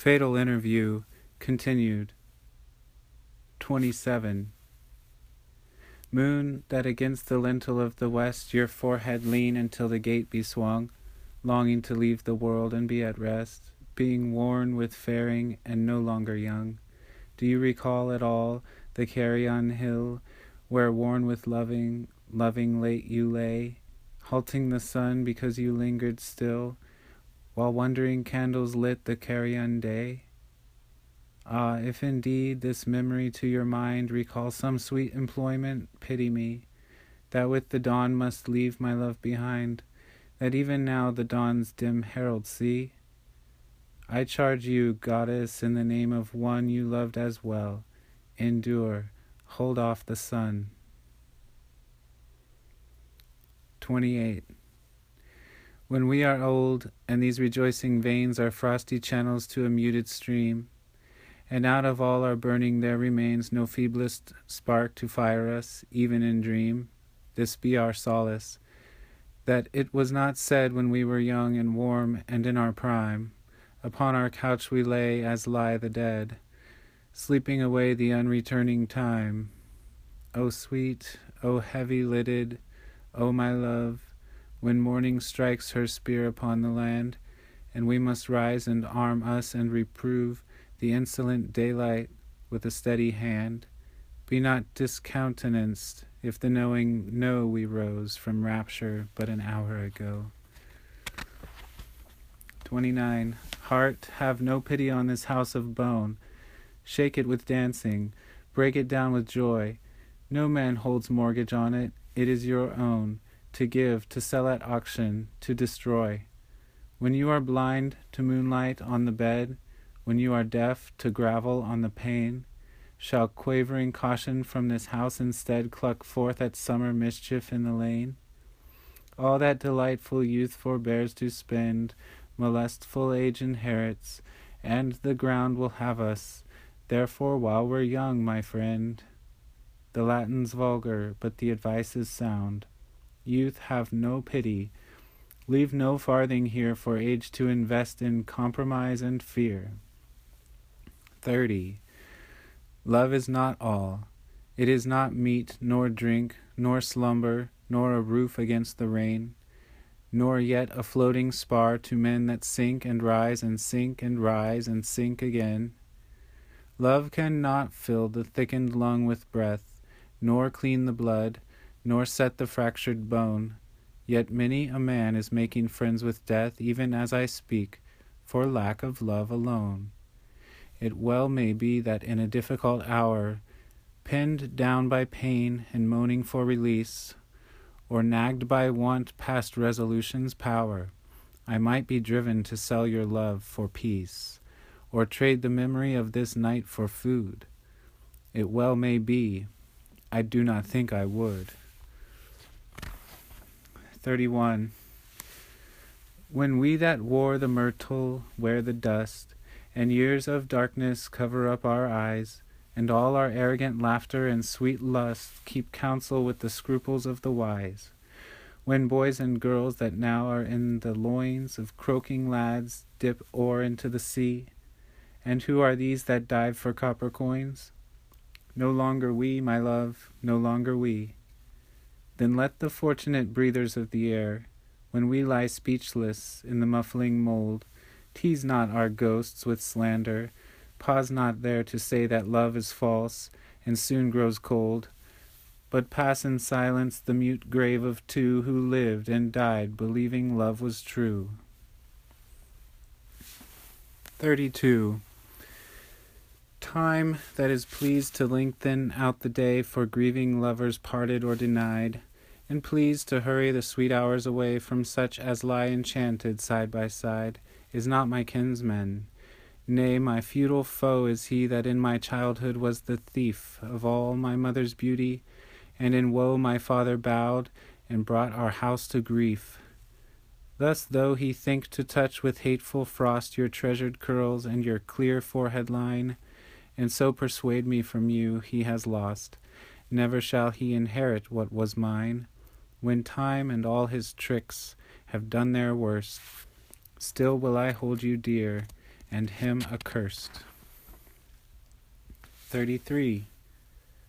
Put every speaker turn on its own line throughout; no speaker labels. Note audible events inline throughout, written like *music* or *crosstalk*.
Fatal interview continued. 27. Moon, that against the lintel of the west your forehead lean until the gate be swung, longing to leave the world and be at rest, being worn with faring and no longer young. Do you recall at all the Carian hill, where worn with loving, loving late you lay, halting the sun because you lingered still, while wondering candles lit the Carian day? Ah, if indeed this memory to your mind recall some sweet employment, pity me, that with the dawn must leave my love behind, that even now the dawn's dim herald see. I charge you, goddess, in the name of one you loved as well, endure, hold off the sun. 28. When we are old, and these rejoicing veins are frosty channels to a muted stream, and out of all our burning there remains no feeblest spark to fire us, even in dream, this be our solace, that it was not said when we were young and warm and in our prime Upon our couch we lay as lie the dead, sleeping away the unreturning time. O sweet, O heavy lidded, O my love, when morning strikes her spear upon the land, and we must rise and arm us and reprove the insolent daylight with a steady hand, be not discountenanced if the knowing know we rose from rapture but an hour ago. 29. Heart, have no pity on this house of bone. Shake it with dancing, break it down with joy. No man holds mortgage on it, it is your own, to give, to sell at auction, to destroy. When you are blind, to moonlight on the bed, when you are deaf, to gravel on the pane, shall quavering caution from this house instead cluck forth at summer mischief in the lane? All that delightful youth forbears to spend molestful age inherits, and the ground will have us. Therefore, while we're young, my friend, the Latin's vulgar, but the advice is sound. Youth, have no pity. Leave no farthing here for age to invest in compromise and fear. 30. Love is not all. It is not meat, nor drink, nor slumber, nor a roof against the rain nor yet a floating spar to men that sink and rise and sink and rise and sink again. Love cannot fill the thickened lung with breath, nor clean the blood, nor set the fractured bone. Yet many a man is making friends with death even as I speak, for lack of love alone. It well may be that in a difficult hour, pinned down by pain and moaning for release, or nagged by want past resolution's power, I might be driven to sell your love for peace, or trade the memory of this night for food. It well may be, I do not think I would. 31. When we that wore the myrtle wear the dust, and years of darkness cover up our eyes, and all our arrogant laughter and sweet lust keep counsel with the scruples of the wise. When boys and girls that now are in the loins of croaking lads dip oar into the sea, and who are these that dive for copper coins? No longer we, my love, no longer we. Then let the fortunate breathers of the air, when we lie speechless in the muffling mold, tease not our ghosts with slander, Pause not there to say that love is false and soon grows cold, but pass in silence the mute grave of two who lived and died believing love was true. 32. Time that is pleased to lengthen out the day for grieving lovers parted or denied, and pleased to hurry the sweet hours away from such as lie enchanted side by side, is not my kinsman Nay, my feudal foe is he that in my childhood was the thief of all my mother's beauty, and in woe my father bowed and brought our house to grief. Thus, though he think to touch with hateful frost your treasured curls and your clear forehead line, and so persuade me from you, he has lost. Never shall he inherit what was mine. When time and all his tricks have done their worst, still will I hold you dear and him accursed. 33.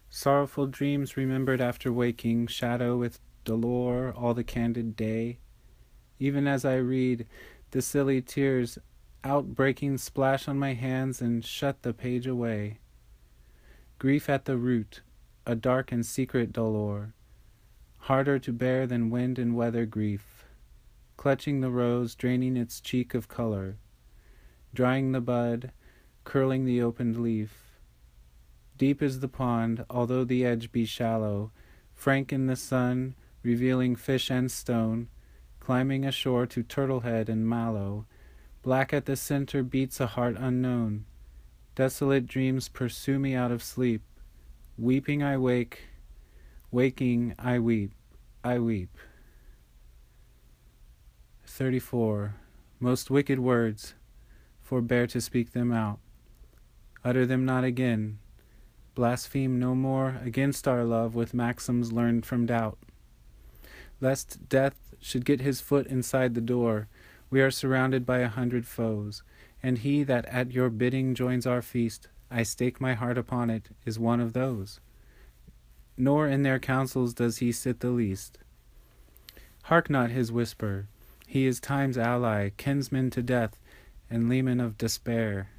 Sorrowful dreams remembered after waking, shadow with dolor all the candid day. Even as I read, the silly tears outbreaking splash on my hands and shut the page away. Grief at the root, a dark and secret dolor, harder to bear than wind and weather grief, clutching the rose, draining its cheek of color, drying the bud, curling the opened leaf. Deep is the pond, although the edge be shallow, frank in the sun, revealing fish and stone, climbing ashore to turtlehead and mallow. Black at the center beats a heart unknown. Desolate dreams pursue me out of sleep. Weeping I wake, waking I weep, I weep. 34. Most wicked words, forbear to speak them out. Utter them not again. Blaspheme no more against our love with maxims learned from doubt. Lest death should get his foot inside the door, we are surrounded by a hundred foes, and he that at your bidding joins our feast, I stake my heart upon it, is one of those. Nor in their councils does he sit the least. Hark not his whisper, he is time's ally, kinsman to death, and leman of despair.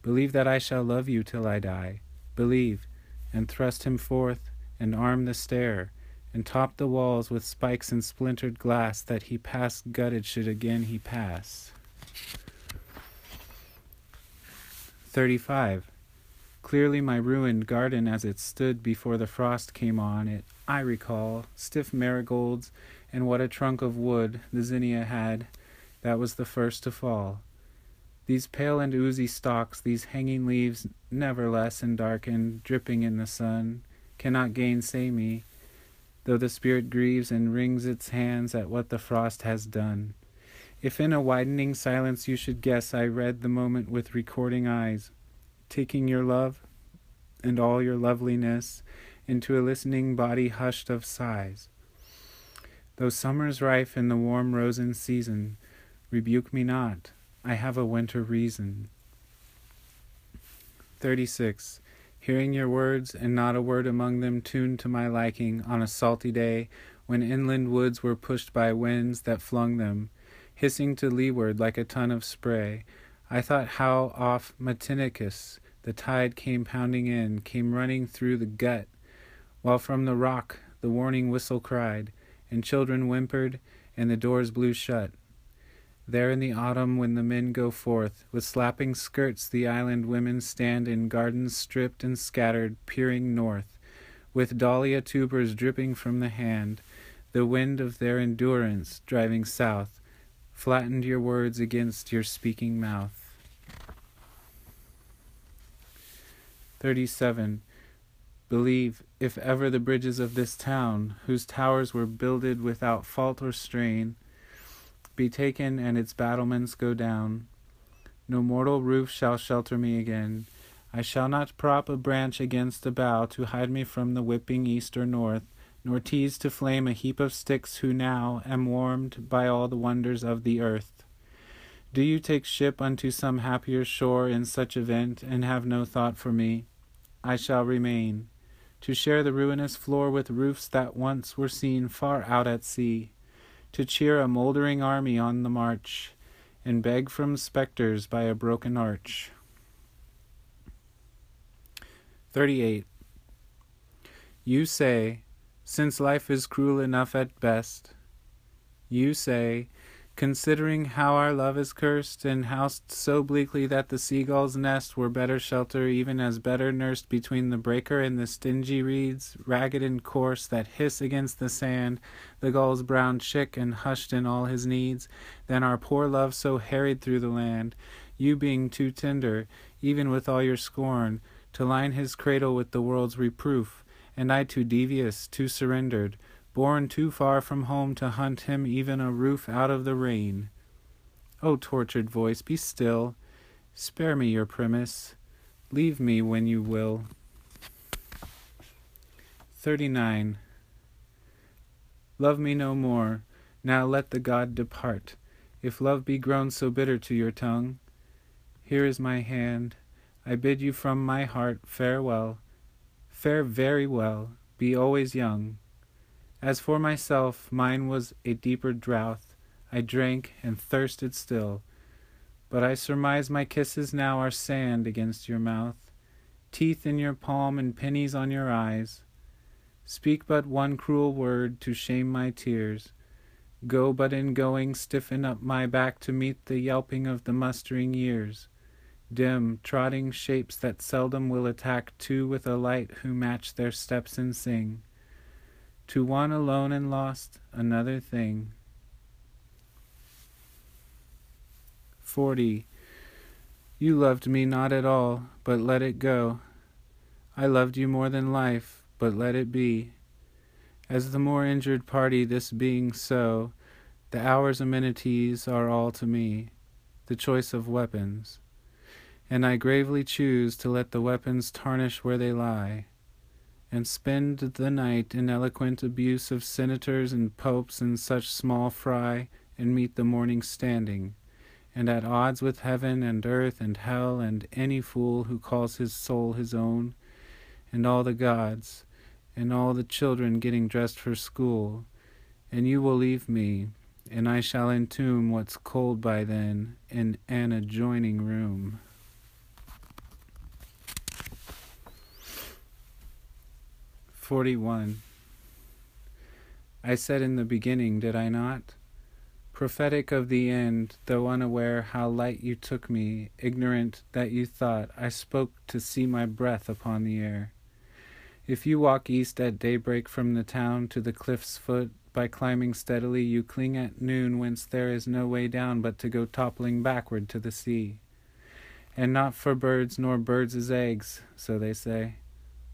Believe that I shall love you till I die. Believe, and thrust him forth, and arm the stair, and top the walls with spikes and splintered glass, that he past gutted should again he pass. 35. Clearly my ruined garden as it stood before the frost came on it, I recall, stiff marigolds, and what a trunk of wood the zinnia had, that was the first to fall. These pale and oozy stalks, these hanging leaves, never less and darkened, dripping in the sun, cannot gainsay me, though the spirit grieves and wrings its hands at what the frost has done. If in a widening silence you should guess I read the moment with recording eyes, taking your love and all your loveliness into a listening body hushed of sighs. Though summer's rife in the warm rosen season, rebuke me not, I have a winter reason. 36. Hearing your words, and not a word among them tuned to my liking, on a salty day, when inland woods were pushed by winds that flung them, hissing to leeward like a ton of spray, I thought how off Matinicus the tide came pounding in, came running through the gut, while from the rock the warning whistle cried, and children whimpered, and the doors blew shut. There in the autumn, when the men go forth, with slapping skirts the island women stand in gardens stripped and scattered, peering north, with dahlia tubers dripping from the hand, the wind of their endurance driving south, flattened your words against your speaking mouth. 37. Believe, if ever the bridges of this town, whose towers were builded without fault or strain, be taken and its battlements go down. No mortal roof shall shelter me again. I shall not prop a branch against a bough to hide me from the whipping east or north, nor tease to flame a heap of sticks who now am warmed by all the wonders of the earth. Do you take ship unto some happier shore in such event, and have no thought for me? I shall remain, to share the ruinous floor with roofs that once were seen far out at sea to cheer a mouldering army on the march, and beg from spectres by a broken arch. 38. You say, since life is cruel enough at best, you say, considering how our love is cursed, and housed so bleakly that the seagull's nest were better shelter, even as better nursed between the breaker and the stingy reeds, ragged and coarse, that hiss against the sand, the gull's brown chick, and hushed in all his needs, than our poor love so harried through the land, you being too tender, even with all your scorn, to line his cradle with the world's reproof, and I too devious, too surrendered, born too far from home to hunt him even a roof out of the rain. O tortured voice, be still. Spare me your premise. Leave me when you will. 39. Love me no more. Now let the god depart. If love be grown so bitter to your tongue, Here is my hand. I bid you from my heart farewell. Fare very well. Be always young. As for myself, mine was a deeper drouth. I drank and thirsted still. But I surmise my kisses now are sand against your mouth, teeth in your palm and pennies on your eyes. Speak but one cruel word to shame my tears. Go but in going stiffen up my back to meet the yelping of the mustering years. Dim, trotting shapes that seldom will attack two with a light who match their steps and sing. To one alone and lost, another thing. 40. You loved me not at all, but let it go. I loved you more than life, but let it be. As the more injured party, this being so, the hour's amenities are all to me, the choice of weapons. And I gravely choose to let the weapons tarnish where they lie, and spend the night in eloquent abuse of senators and popes and such small fry, and meet the morning standing, and at odds with heaven and earth and hell and any fool who calls his soul his own, and all the gods and all the children getting dressed for school, and you will leave me, and I shall entomb what's cold by then in an adjoining room. Forty one. I said in the beginning, did I not? Prophetic of the end, though unaware how light you took me, ignorant that you thought I spoke to see my breath upon the air. If you walk east at daybreak from the town to the cliff's foot, by climbing steadily you cling at noon whence there is no way down but to go toppling backward to the sea. And not for birds nor birds' eggs, so they say,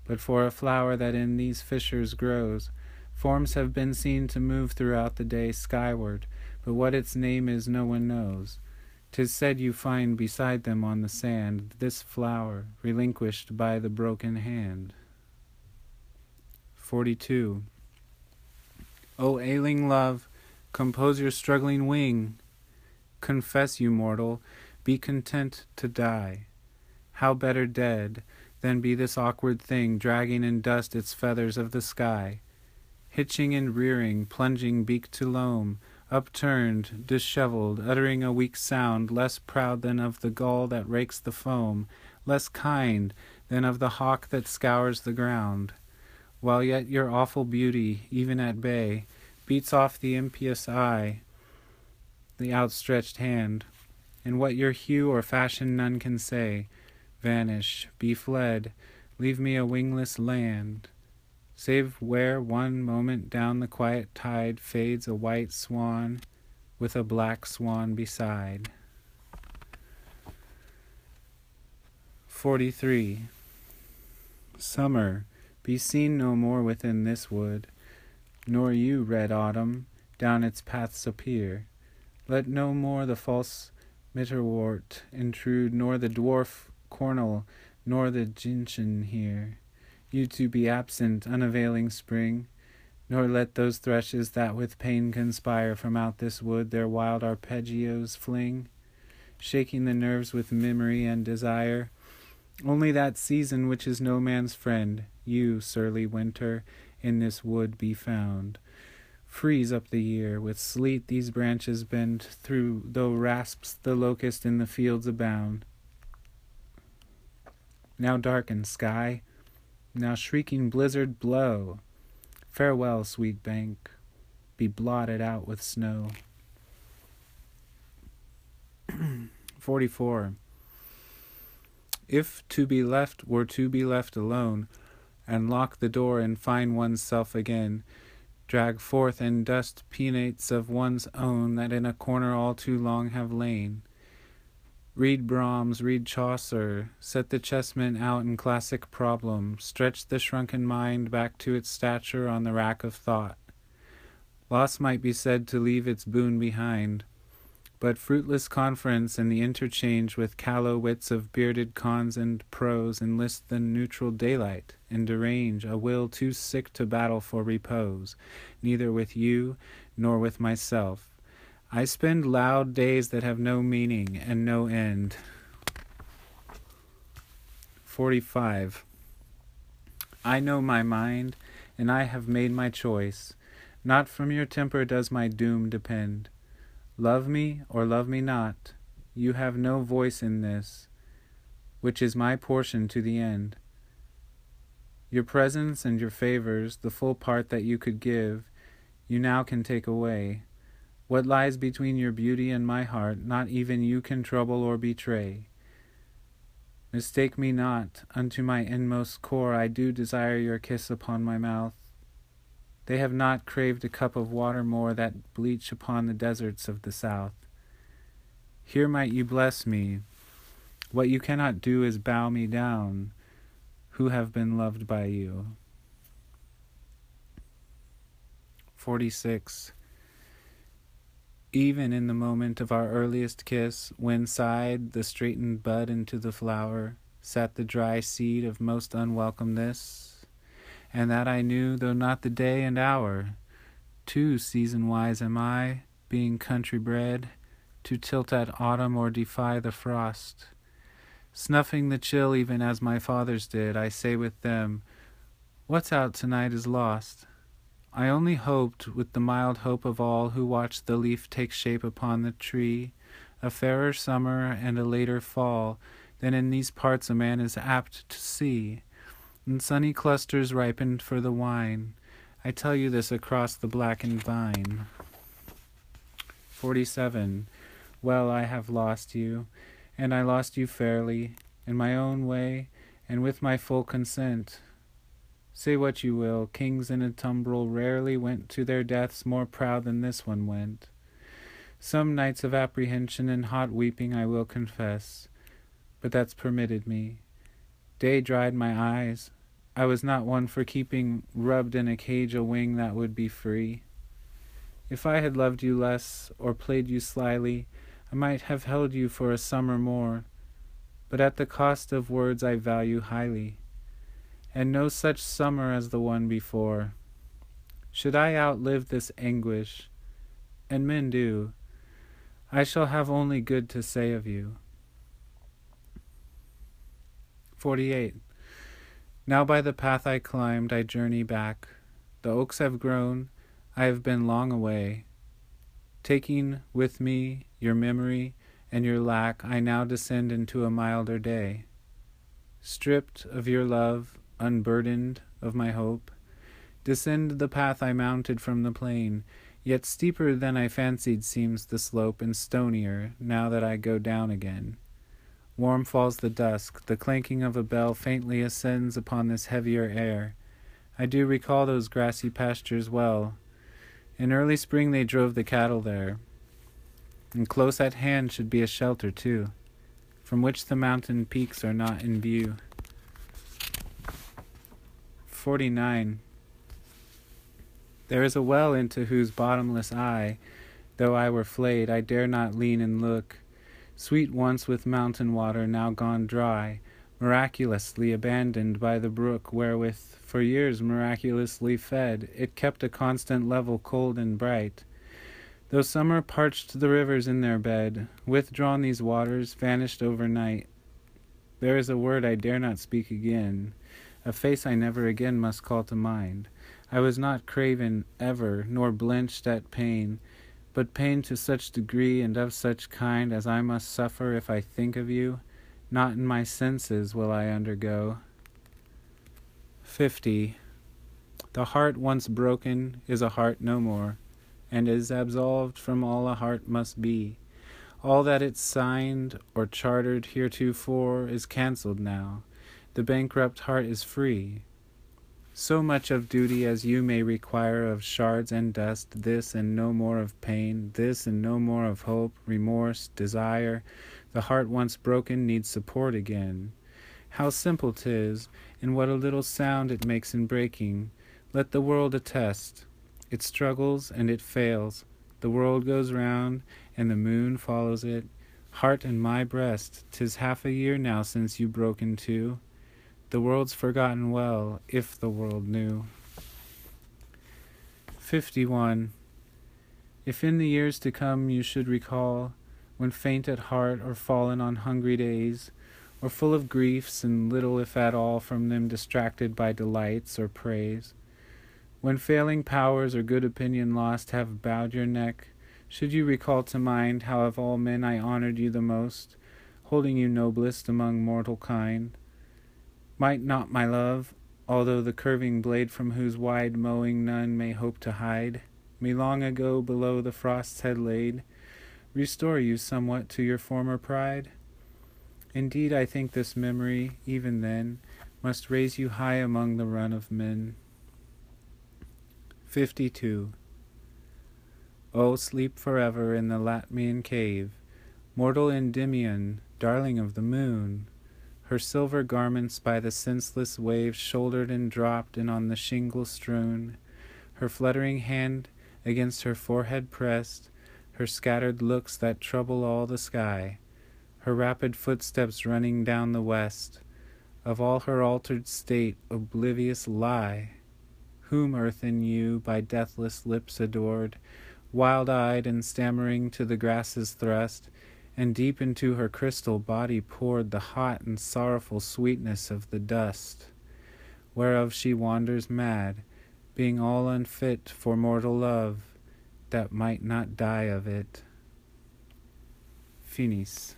but for a flower that in these fissures grows. Forms have been seen to move throughout the day skyward, but what its name is no one knows. Tis said you find beside them on the sand this flower, relinquished by the broken hand. 42. O ailing love, compose your struggling wing. Confess, you mortal, be content to die. How better dead than be this awkward thing dragging in dust its feathers of the sky, hitching and rearing, plunging beak to loam, upturned, dishevelled, uttering a weak sound, less proud than of the gull that rakes the foam, less kind than of the hawk that scours the ground while yet your awful beauty, even at bay, beats off the impious eye, the outstretched hand, and what your hue or fashion none can say. Vanish, be fled, leave me a wingless land, save where one moment down the quiet tide fades a white swan with a black swan beside. 43. Summer be seen no more within this wood, nor you, red autumn, down its paths appear. Let no more the false mitrewort intrude, nor the dwarf cornel, nor the gentian here. You to be absent, unavailing spring, nor let those thrushes that with pain conspire from out this wood their wild arpeggios fling, shaking the nerves with memory and desire. Only that season which is no man's friend, you, surly winter, in this wood be found. Freeze up the year, with sleet these branches bend through, though rasps the locust in the fields abound. Now darken sky, now shrieking blizzard blow. Farewell, sweet bank, be blotted out with snow. *clears throat* 44. If to be left were to be left alone, and lock the door and find one's self again, drag forth and dust penates of one's own that in a corner all too long have lain. Read Brahms, read Chaucer, set the chessmen out in classic problem, stretch the shrunken mind back to its stature on the rack of thought. Loss might be said to leave its boon behind, but fruitless conference and the interchange with callow wits of bearded cons and pros enlist the neutral daylight and derange a will too sick to battle for repose, neither with you nor with myself. I spend loud days that have no meaning and no end. 45. I know my mind, and I have made my choice. Not from your temper does my doom depend. Love me or love me not, you have no voice in this, which is my portion to the end. Your presence and your favors, the full part that you could give, you now can take away. What lies between your beauty and my heart, not even you can trouble or betray. Mistake me not, unto my inmost core I do desire your kiss upon my mouth. They have not craved a cup of water more that bleach upon the deserts of the south. Here might you bless me. What you cannot do is bow me down, who have been loved by you. 46. Even in the moment of our earliest kiss, when sighed the straightened bud into the flower, sat the dry seed of most unwelcomeness, and that I knew, though not the day and hour. Too season wise am I, being country bred, to tilt at autumn or defy the frost. Snuffing the chill even as my fathers did, I say with them, What's out tonight is lost. I only hoped, with the mild hope of all who watch the leaf take shape upon the tree, a fairer summer and a later fall than in these parts a man is apt to see. And sunny clusters ripened for the wine. I tell you this across the blackened vine. 47. Well, I have lost you, and I lost you fairly, in my own way, and with my full consent. Say what you will, kings in a tumbrel rarely went to their deaths more proud than this one went. Some nights of apprehension and hot weeping I will confess, but that's permitted me. Day dried my eyes. I was not one for keeping rubbed in a cage a wing that would be free. If I had loved you less, or played you slyly, I might have held you for a summer more, but at the cost of words I value highly and no such summer as the one before. Should I outlive this anguish, and men do, I shall have only good to say of you. 48. Now by the path I climbed, I journey back. The oaks have grown, I have been long away. Taking with me your memory and your lack, I now descend into a milder day. Stripped of your love, unburdened of my hope, descend the path I mounted from the plain, yet steeper than I fancied seems the slope, and stonier now that I go down again. Warm falls the dusk, the clanking of a bell faintly ascends upon this heavier air. I do recall those grassy pastures well. In early spring they drove the cattle there, and close at hand should be a shelter too, from which the mountain peaks are not in view. 49. There is a well into whose bottomless eye, though I were flayed, I dare not lean and look. Sweet once with mountain water, now gone dry, miraculously abandoned by the brook wherewith, for years miraculously fed, it kept a constant level cold and bright. Though summer parched the rivers in their bed, withdrawn these waters, vanished overnight. There is a word I dare not speak again a face I never again must call to mind. I was not craven ever, nor blenched at pain, but pain to such degree and of such kind as I must suffer if I think of you, not in my senses will I undergo. 50. The heart once broken is a heart no more, and is absolved from all a heart must be. All that it signed or chartered heretofore is cancelled now the bankrupt heart is free. So much of duty as you may require of shards and dust, this and no more of pain, this and no more of hope, remorse, desire. The heart once broken needs support again. How simple 'tis, and what a little sound it makes in breaking. Let the world attest. It struggles and it fails. The world goes round, and the moon follows it. Heart in my breast, 'tis half a year now since you broke in two. The world's forgotten well, if the world knew. 51. If in the years to come you should recall, when faint at heart or fallen on hungry days, or full of griefs, and little, if at all, from them distracted by delights or praise. When failing powers or good opinion lost have bowed your neck, should you recall to mind how of all men I honored you the most, holding you noblest among mortal kind? Might not my love, although the curving blade from whose wide mowing none may hope to hide, me long ago below the frosts had laid, restore you somewhat to your former pride? Indeed, I think this memory, even then, must raise you high among the run of men. 52. O sleep forever in the Latmian cave, mortal Endymion, darling of the moon, her silver garments by the senseless waves shouldered and dropped and on the shingle strewn, her fluttering hand against her forehead pressed, her scattered looks that trouble all the sky, her rapid footsteps running down the west, of all her altered state oblivious lie, whom earth and you by deathless lips adored, wild eyed and stammering to the grasses thrust, and deep into her crystal body poured the hot and sorrowful sweetness of the dust, whereof she wanders mad, being all unfit for mortal love, that might not die of it. Finis.